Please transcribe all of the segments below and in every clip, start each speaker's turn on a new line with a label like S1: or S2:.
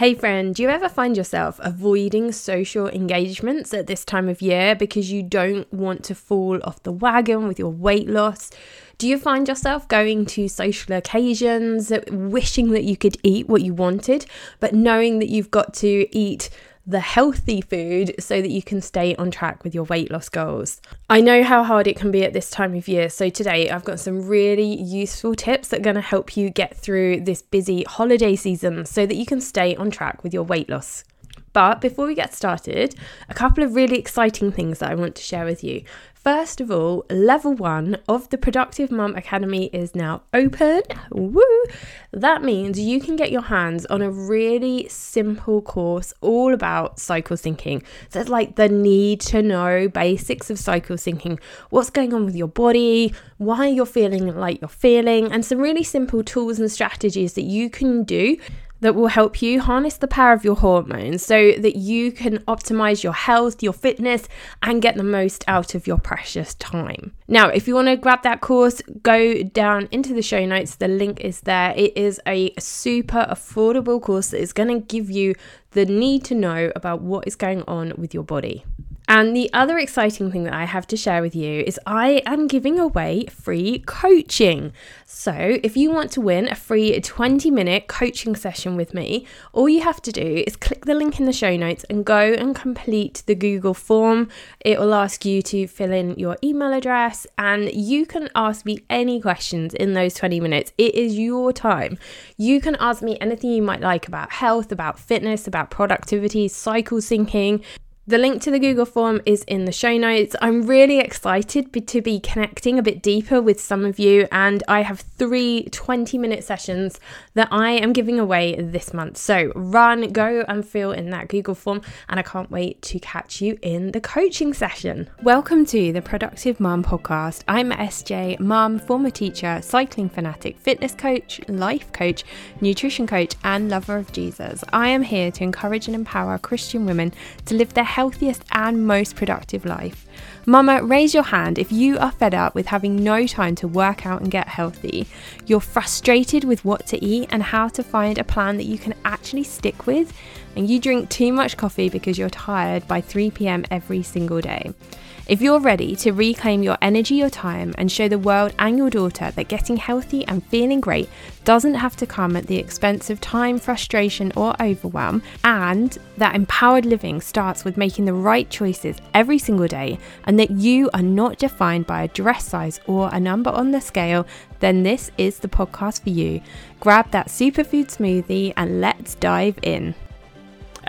S1: Hey friend, do you ever find yourself avoiding social engagements at this time of year because you don't want to fall off the wagon with your weight loss? Do you find yourself going to social occasions wishing that you could eat what you wanted, but knowing that you've got to eat the healthy food so that you can stay on track with your weight loss goals. I know how hard it can be at this time of year, so today I've got some really useful tips that are going to help you get through this busy holiday season so that you can stay on track with your weight loss. But before we get started, a couple of really exciting things that I want to share with you. First of all, level one of the Productive Mum Academy is now open. Woo! That means you can get your hands on a really simple course all about cycle syncing. So it's like the need to know basics of cycle syncing, what's going on with your body, why you're feeling like you're feeling, and some really simple tools and strategies that you can do that will help you harness the power of your hormones so that you can optimize your health, your fitness, and get the most out of your precious time. Now, if you want to grab that course, go down into the show notes. The link is there. It is a super affordable course that is going to give you the need to know about what is going on with your body. And the other exciting thing that I have to share with you is I am giving away free coaching. So, if you want to win a free 20 minute coaching session with me, all you have to do is click the link in the show notes and go and complete the Google form. It will ask you to fill in your email address and you can ask me any questions in those 20 minutes. It is your time. You can ask me anything you might like about health, about fitness, about productivity, cycle syncing the link to the Google form is in the show notes. I'm really excited to be connecting a bit deeper with some of you, and I have three 20 minute sessions that I am giving away this month. So run, go and fill in that Google form, and I can't wait to catch you in the coaching session. Welcome to the Productive Mum podcast. I'm SJ, mom, former teacher, cycling fanatic, fitness coach, life coach, nutrition coach, and lover of Jesus. I am here to encourage and empower Christian women to live their healthiest and most productive life. Mama, raise your hand if you are fed up with having no time to work out and get healthy. You're frustrated with what to eat and how to find a plan that you can actually stick with, and you drink too much coffee because you're tired by 3 pm every single day. If you're ready to reclaim your energy, your time, and show the world and your daughter that getting healthy and feeling great doesn't have to come at the expense of time, frustration, or overwhelm, and that empowered living starts with making the right choices every single day, and that you are not defined by a dress size or a number on the scale, then this is the podcast for you. Grab that superfood smoothie and let's dive in.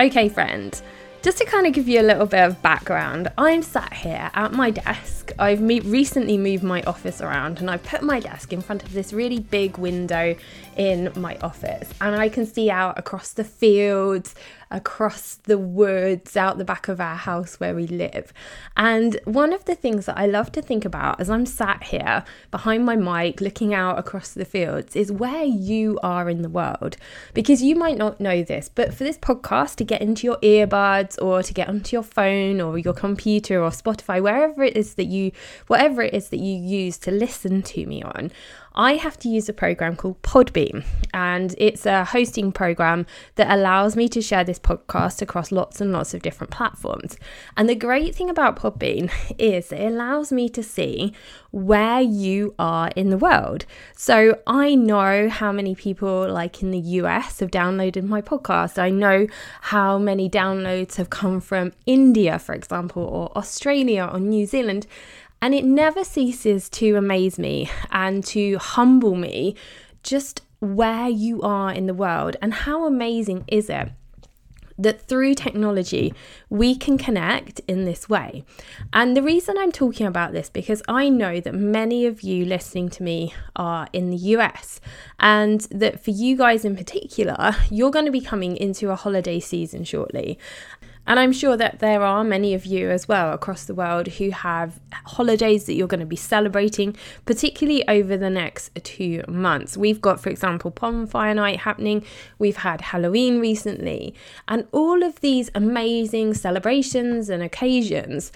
S1: Okay, friend. Just to kind of give you a little bit of background, I'm sat here at my desk. I've me- recently moved my office around and I've put my desk in front of this really big window in my office, and I can see out across the fields across the woods out the back of our house where we live. And one of the things that I love to think about as I'm sat here behind my mic looking out across the fields is where you are in the world. Because you might not know this, but for this podcast to get into your earbuds or to get onto your phone or your computer or Spotify, wherever it is that you, whatever it is that you use to listen to me on, I have to use a program called Podbean, and it's a hosting program that allows me to share this podcast across lots and lots of different platforms. And the great thing about Podbean is it allows me to see where you are in the world. So I know how many people, like in the US, have downloaded my podcast. I know how many downloads have come from India, for example, or Australia or New Zealand. And it never ceases to amaze me and to humble me just where you are in the world and how amazing is it that through technology we can connect in this way. And the reason I'm talking about this because I know that many of you listening to me are in the US and that for you guys in particular, you're going to be coming into a holiday season shortly. And I'm sure that there are many of you as well across the world who have holidays that you're going to be celebrating, particularly over the next two months. We've got, for example, Bonfire Night happening, we've had Halloween recently, and all of these amazing celebrations and occasions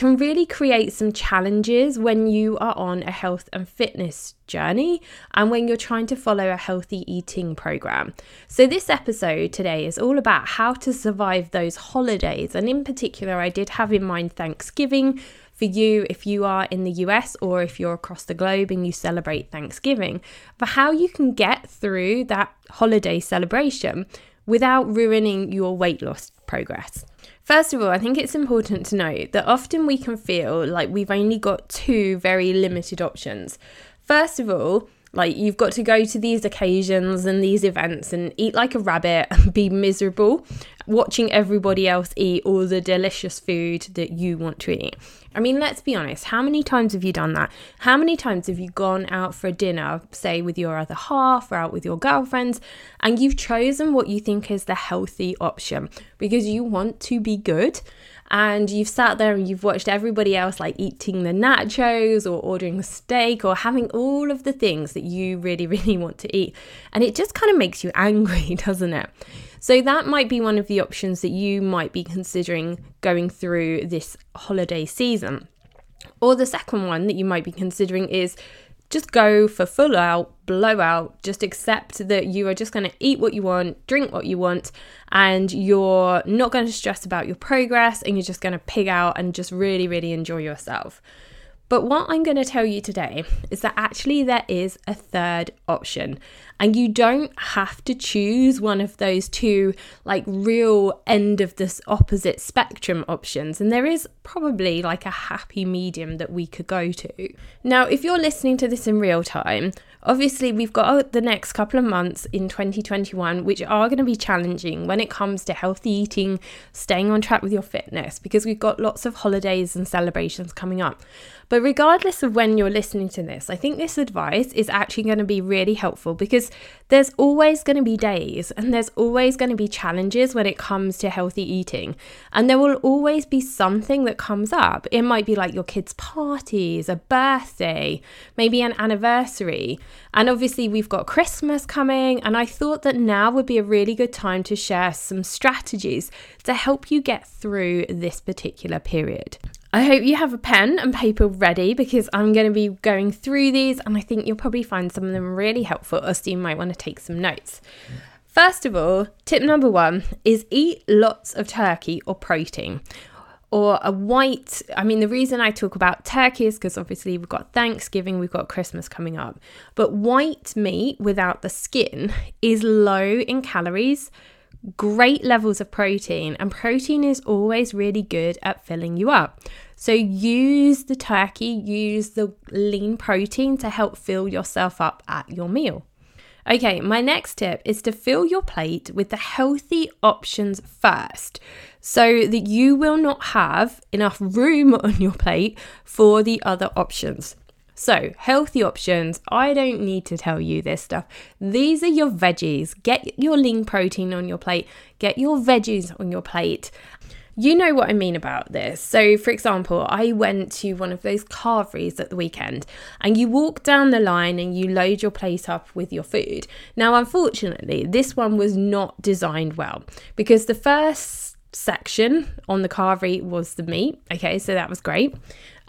S1: can really create some challenges when you are on a health and fitness journey and when you're trying to follow a healthy eating program. So, this episode today is all about how to survive those holidays. And in particular, I did have in mind Thanksgiving for you if you are in the US or if you're across the globe and you celebrate Thanksgiving, for how you can get through that holiday celebration without ruining your weight loss progress. First of all, I think it's important to note that often we can feel like we've only got two very limited options. First of all, like you've got to go to these occasions and these events and eat like a rabbit and be miserable watching everybody else eat all the delicious food that you want to eat. I mean, let's be honest, how many times have you done that? How many times have you gone out for a dinner, say with your other half or out with your girlfriends, and you've chosen what you think is the healthy option because you want to be good? And you've sat there and you've watched everybody else like eating the nachos or ordering a steak or having all of the things that you really, really want to eat. And it just kind of makes you angry, doesn't it? So, that might be one of the options that you might be considering going through this holiday season. Or the second one that you might be considering is just go for full out, blow out, just accept that you are just going to eat what you want, drink what you want, and you're not going to stress about your progress and you're just going to pig out and just really, really enjoy yourself. But what I'm going to tell you today is that actually there is a third option, and you don't have to choose one of those two, like real end of this opposite spectrum options. And there is probably like a happy medium that we could go to. Now, if you're listening to this in real time, Obviously, we've got the next couple of months in 2021, which are going to be challenging when it comes to healthy eating, staying on track with your fitness, because we've got lots of holidays and celebrations coming up. But regardless of when you're listening to this, I think this advice is actually going to be really helpful because there's always going to be days and there's always going to be challenges when it comes to healthy eating. And there will always be something that comes up. It might be like your kids' parties, a birthday, maybe an anniversary. And obviously, we've got Christmas coming. And I thought that now would be a really good time to share some strategies to help you get through this particular period. I hope you have a pen and paper ready because I'm going to be going through these and I think you'll probably find some of them really helpful, or so you might want to take some notes. First of all, tip number one is eat lots of turkey or protein or a white. I mean, the reason I talk about turkey is because obviously we've got Thanksgiving, we've got Christmas coming up, but white meat without the skin is low in calories great levels of protein, and protein is always really good at filling you up. So use the turkey, use the lean protein to help fill yourself up at your meal. Okay, my next tip is to fill your plate with the healthy options first so that you will not have enough room on your plate for the other options. So, healthy options, I don't need to tell you this stuff. These are your veggies. Get your lean protein on your plate, get your veggies on your plate. You know what I mean about this. So, for example, I went to one of those carveries at the weekend, and you walk down the line and you load your plate up with your food. Now, unfortunately, this one was not designed well because the first section on the carvery was the meat. Okay, so that was great.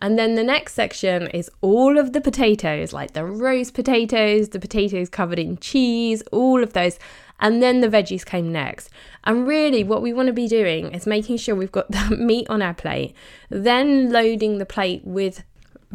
S1: And then the next section is all of the potatoes, like the roast potatoes, the potatoes covered in cheese, all of those. And then the veggies came next. And really, what we want to be doing is making sure we've got the meat on our plate, then loading the plate with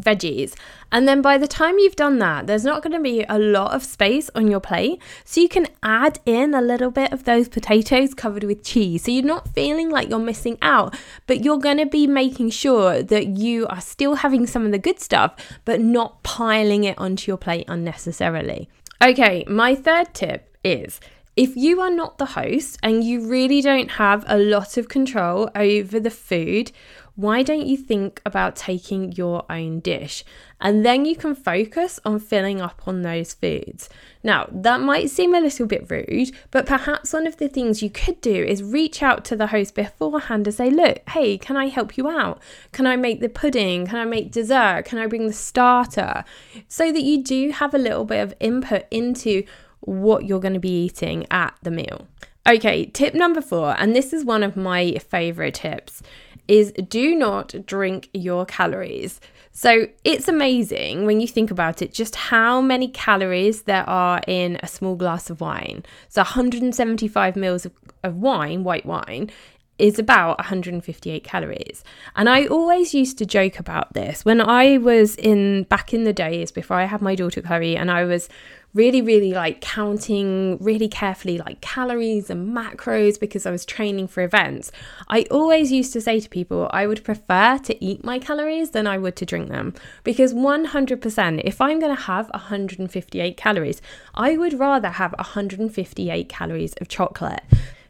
S1: veggies. And then by the time you've done that, there's not going to be a lot of space on your plate. So you can add in a little bit of those potatoes covered with cheese. So you're not feeling like you're missing out, but you're going to be making sure that you are still having some of the good stuff, but not piling it onto your plate unnecessarily. Okay, my third tip is if you are not the host and you really don't have a lot of control over the food, why don't you think about taking your own dish? And then you can focus on filling up on those foods. Now, that might seem a little bit rude, but perhaps one of the things you could do is reach out to the host beforehand and say, Look, hey, can I help you out? Can I make the pudding? Can I make dessert? Can I bring the starter? So that you do have a little bit of input into what you're going to be eating at the meal. Okay, tip number four, and this is one of my favorite tips, is do not drink your calories. So it's amazing when you think about it just how many calories there are in a small glass of wine. So 175 mils of, of wine, white wine, is about 158 calories. And I always used to joke about this when I was in back in the days before I had my daughter Chloe and I was really really like counting really carefully like calories and macros because I was training for events. I always used to say to people I would prefer to eat my calories than I would to drink them because 100% if I'm going to have 158 calories, I would rather have 158 calories of chocolate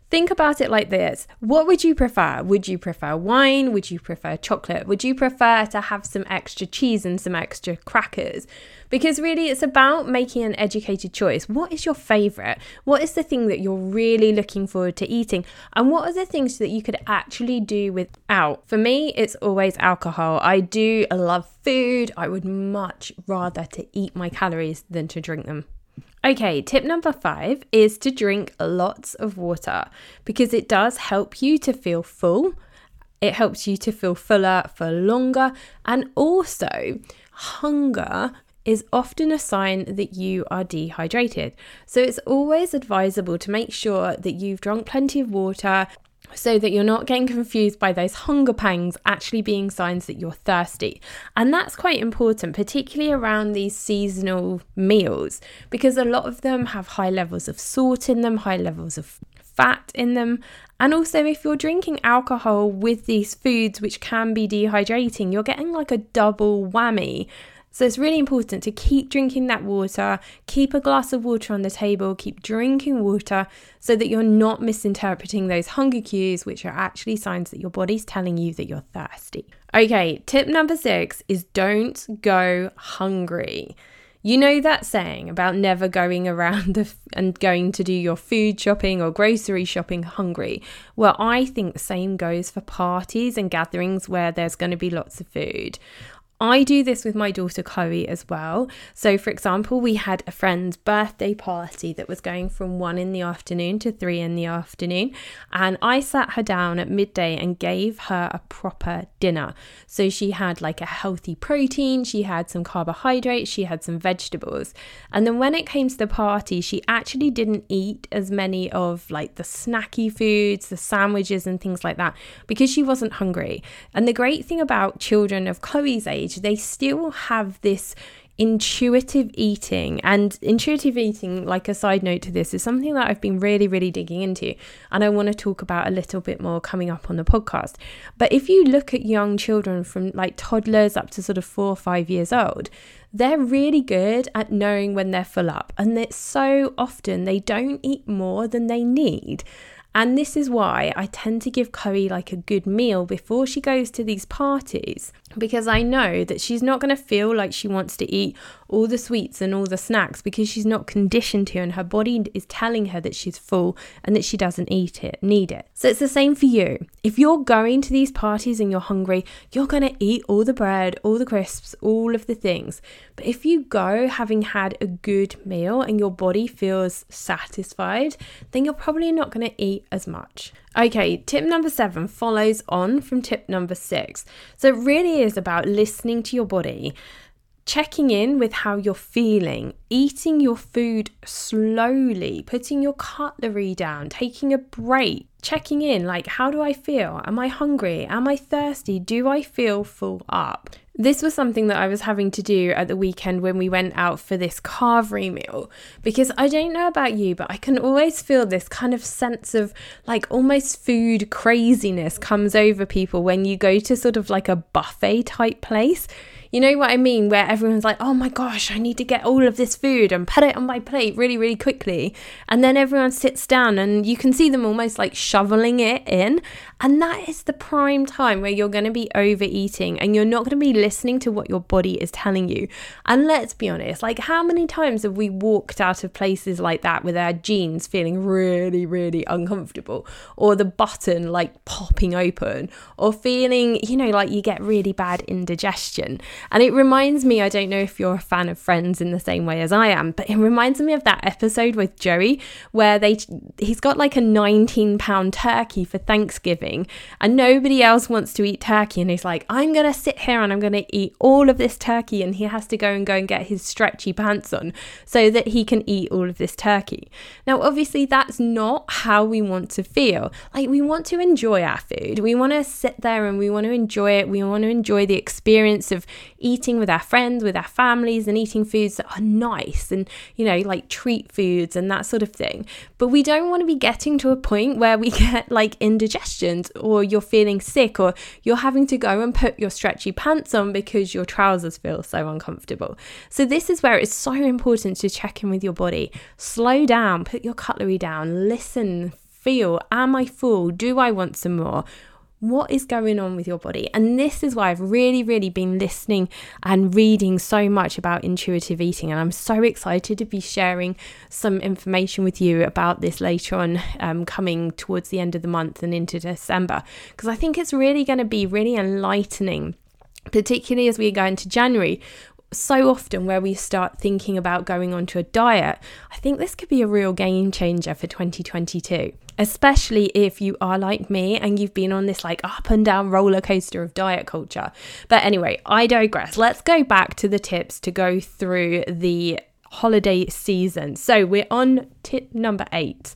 S1: Think about it like this What would you prefer? Would you prefer wine? Would you prefer chocolate? Would you prefer to have some extra cheese and some extra crackers? Because really, it's about making an educated choice. What is your favorite? What is the thing that you're really looking forward to eating? And what are the things that you could actually do without? For me, it's always alcohol. I do love food. I would much rather to eat my calories than to drink them. Okay, tip number five is to drink lots of water because it does help you to feel full. It helps you to feel fuller for longer, and also hunger is often a sign that you are dehydrated. So it's always advisable to make sure that you've drunk plenty of water so that you're not getting confused by those hunger pangs actually being signs that you're thirsty. And that's quite important, particularly around these seasonal meals, because a lot of them have high levels of salt in them, high levels of fat in them. And also, if you're drinking alcohol with these foods, which can be dehydrating, you're getting like a double whammy so it's really important to keep drinking that water, keep a glass of water on the table, keep drinking water so that you're not misinterpreting those hunger cues, which are actually signs that your body's telling you that you're thirsty. Okay, tip number six is don't go hungry. You know that saying about never going around f- and going to do your food shopping or grocery shopping hungry? Well, I think the same goes for parties and gatherings where there's going to be lots of food. I do this with my daughter Chloe as well. So, for example, we had a friend's birthday party that was going from one in the afternoon to three in the afternoon. And I sat her down at midday and gave her a proper dinner. So, she had like a healthy protein, she had some carbohydrates, she had some vegetables. And then when it came to the party, she actually didn't eat as many of like the snacky foods, the sandwiches, and things like that because she wasn't hungry. And the great thing about children of Chloe's age, they still have this intuitive eating. And intuitive eating like a side note to this is something that I've been really really digging into. And I want to talk about a little bit more coming up on the podcast. But if you look at young children from like toddlers up to sort of 4 or 5 years old they're really good at knowing when they're full up and that so often they don't eat more than they need and this is why I tend to give Chloe like a good meal before she goes to these parties because I know that she's not going to feel like she wants to eat all the sweets and all the snacks because she's not conditioned to and her body is telling her that she's full and that she doesn't eat it, need it. So it's the same for you. If you're going to these parties and you're hungry, you're going to eat all the bread, all the crisps, all of the things. But if you go having had a good meal and your body feels satisfied, then you're probably not going to eat as much. Okay, tip number seven follows on from tip number six. So it really is about listening to your body, checking in with how you're feeling, eating your food slowly, putting your cutlery down, taking a break, checking in like, how do I feel? Am I hungry? Am I thirsty? Do I feel full up? This was something that I was having to do at the weekend when we went out for this carvery meal because I don't know about you, but I can always feel this kind of sense of like almost food craziness comes over people when you go to sort of like a buffet type place. You know what I mean? Where everyone's like, oh my gosh, I need to get all of this food and put it on my plate really, really quickly. And then everyone sits down and you can see them almost like shoveling it in. And that is the prime time where you're going to be overeating and you're not going to be listening to what your body is telling you. And let's be honest, like how many times have we walked out of places like that with our jeans feeling really, really uncomfortable or the button like popping open or feeling, you know, like you get really bad indigestion. And it reminds me, I don't know if you're a fan of Friends in the same way as I am, but it reminds me of that episode with Joey where they he's got like a 19 pound turkey for Thanksgiving and nobody else wants to eat turkey and he's like, I'm gonna sit here and I'm gonna eat all of this turkey and he has to go and go and get his stretchy pants on so that he can eat all of this turkey. Now obviously that's not how we want to feel. Like we want to enjoy our food. We want to sit there and we want to enjoy it. We want to enjoy the experience of eating with our friends, with our families, and eating foods that are nice and, you know, like treat foods and that sort of thing. But we don't want to be getting to a point where we get like indigestions or you're feeling sick or you're having to go and put your stretchy pants on because your trousers feel so uncomfortable. So, this is where it's so important to check in with your body. Slow down, put your cutlery down, listen, feel. Am I full? Do I want some more? What is going on with your body? And this is why I've really, really been listening and reading so much about intuitive eating. And I'm so excited to be sharing some information with you about this later on, um, coming towards the end of the month and into December, because I think it's really going to be really enlightening particularly as we go into January, so often where we start thinking about going onto a diet, I think this could be a real game changer for 2022 especially if you are like me and you've been on this like up and down roller coaster of diet culture. But anyway, I digress. Let's go back to the tips to go through the holiday season. So we're on tip number eight.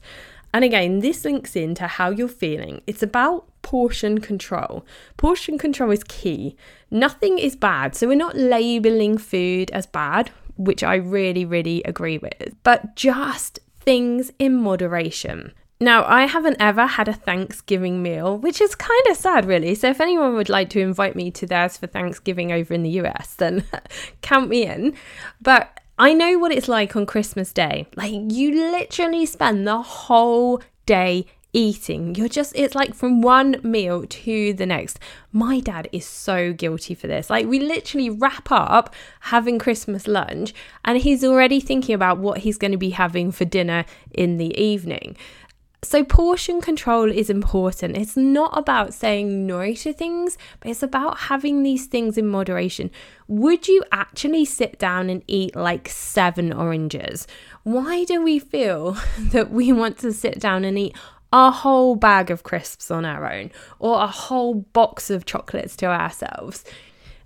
S1: And again, this links into how you're feeling. It's about portion control. Portion control is key. Nothing is bad. So we're not labeling food as bad, which I really, really agree with, but just things in moderation. Now, I haven't ever had a Thanksgiving meal, which is kind of sad, really. So, if anyone would like to invite me to theirs for Thanksgiving over in the US, then count me in. But I know what it's like on Christmas Day. Like, you literally spend the whole day eating. You're just, it's like from one meal to the next. My dad is so guilty for this. Like, we literally wrap up having Christmas lunch and he's already thinking about what he's going to be having for dinner in the evening. So, portion control is important. It's not about saying no to things, but it's about having these things in moderation. Would you actually sit down and eat like seven oranges? Why do we feel that we want to sit down and eat a whole bag of crisps on our own or a whole box of chocolates to ourselves?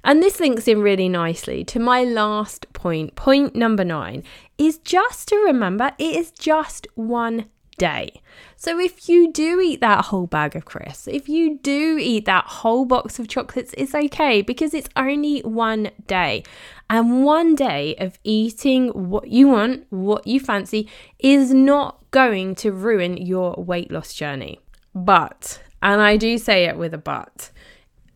S1: And this links in really nicely to my last point. Point number nine is just to remember it is just one day. So if you do eat that whole bag of crisps, if you do eat that whole box of chocolates, it's okay because it's only one day. And one day of eating what you want, what you fancy, is not going to ruin your weight loss journey. But, and I do say it with a but,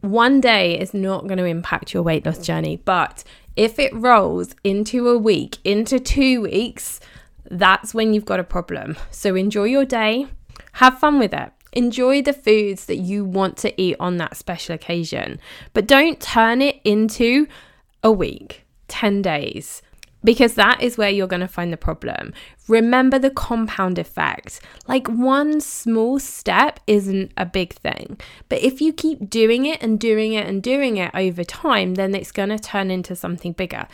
S1: one day is not going to impact your weight loss journey. But if it rolls into a week, into two weeks, that's when you've got a problem. So enjoy your day, have fun with it. Enjoy the foods that you want to eat on that special occasion, but don't turn it into a week, 10 days, because that is where you're going to find the problem. Remember the compound effect. Like one small step isn't a big thing, but if you keep doing it and doing it and doing it over time, then it's going to turn into something bigger.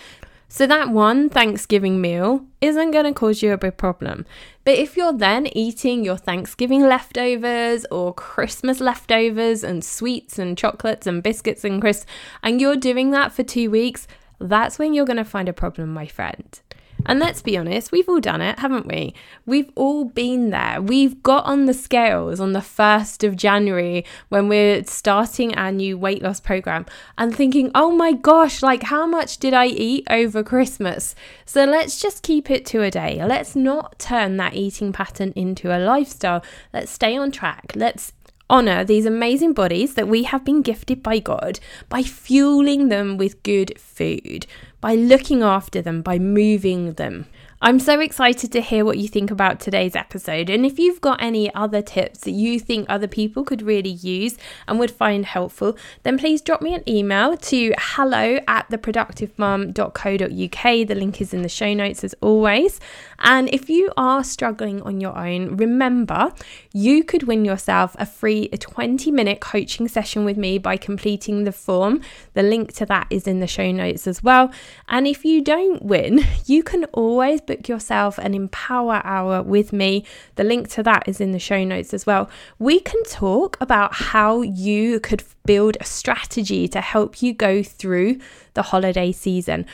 S1: So, that one Thanksgiving meal isn't going to cause you a big problem. But if you're then eating your Thanksgiving leftovers or Christmas leftovers and sweets and chocolates and biscuits and crisps, and you're doing that for two weeks, that's when you're going to find a problem, my friend. And let's be honest, we've all done it, haven't we? We've all been there. We've got on the scales on the 1st of January when we're starting our new weight loss program and thinking, oh my gosh, like how much did I eat over Christmas? So let's just keep it to a day. Let's not turn that eating pattern into a lifestyle. Let's stay on track. Let's honor these amazing bodies that we have been gifted by God by fueling them with good food, by looking after them, by moving them. I'm so excited to hear what you think about today's episode. And if you've got any other tips that you think other people could really use and would find helpful, then please drop me an email to hello at theproductivemum.co.uk. The link is in the show notes as always. And if you are struggling on your own, remember you could win yourself a free 20 minute coaching session with me by completing the form. The link to that is in the show notes as well. And if you don't win, you can always book yourself an Empower Hour with me. The link to that is in the show notes as well. We can talk about how you could build a strategy to help you go through the holiday season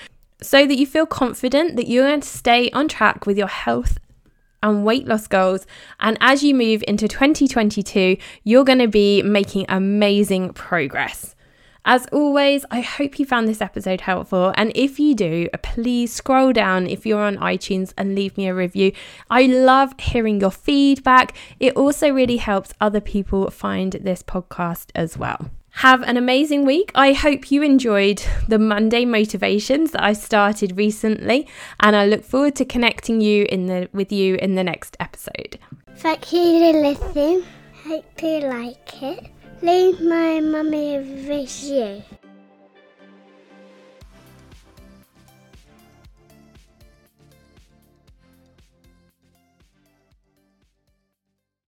S1: so that you feel confident that you're going to stay on track with your health and weight loss goals. And as you move into 2022, you're going to be making amazing progress. As always, I hope you found this episode helpful. And if you do, please scroll down if you're on iTunes and leave me a review. I love hearing your feedback. It also really helps other people find this podcast as well. Have an amazing week. I hope you enjoyed the Monday motivations that I started recently, and I look forward to connecting you in the with you in the next episode.
S2: Thank you for listening. Hope you like it. Leave my mummy a review.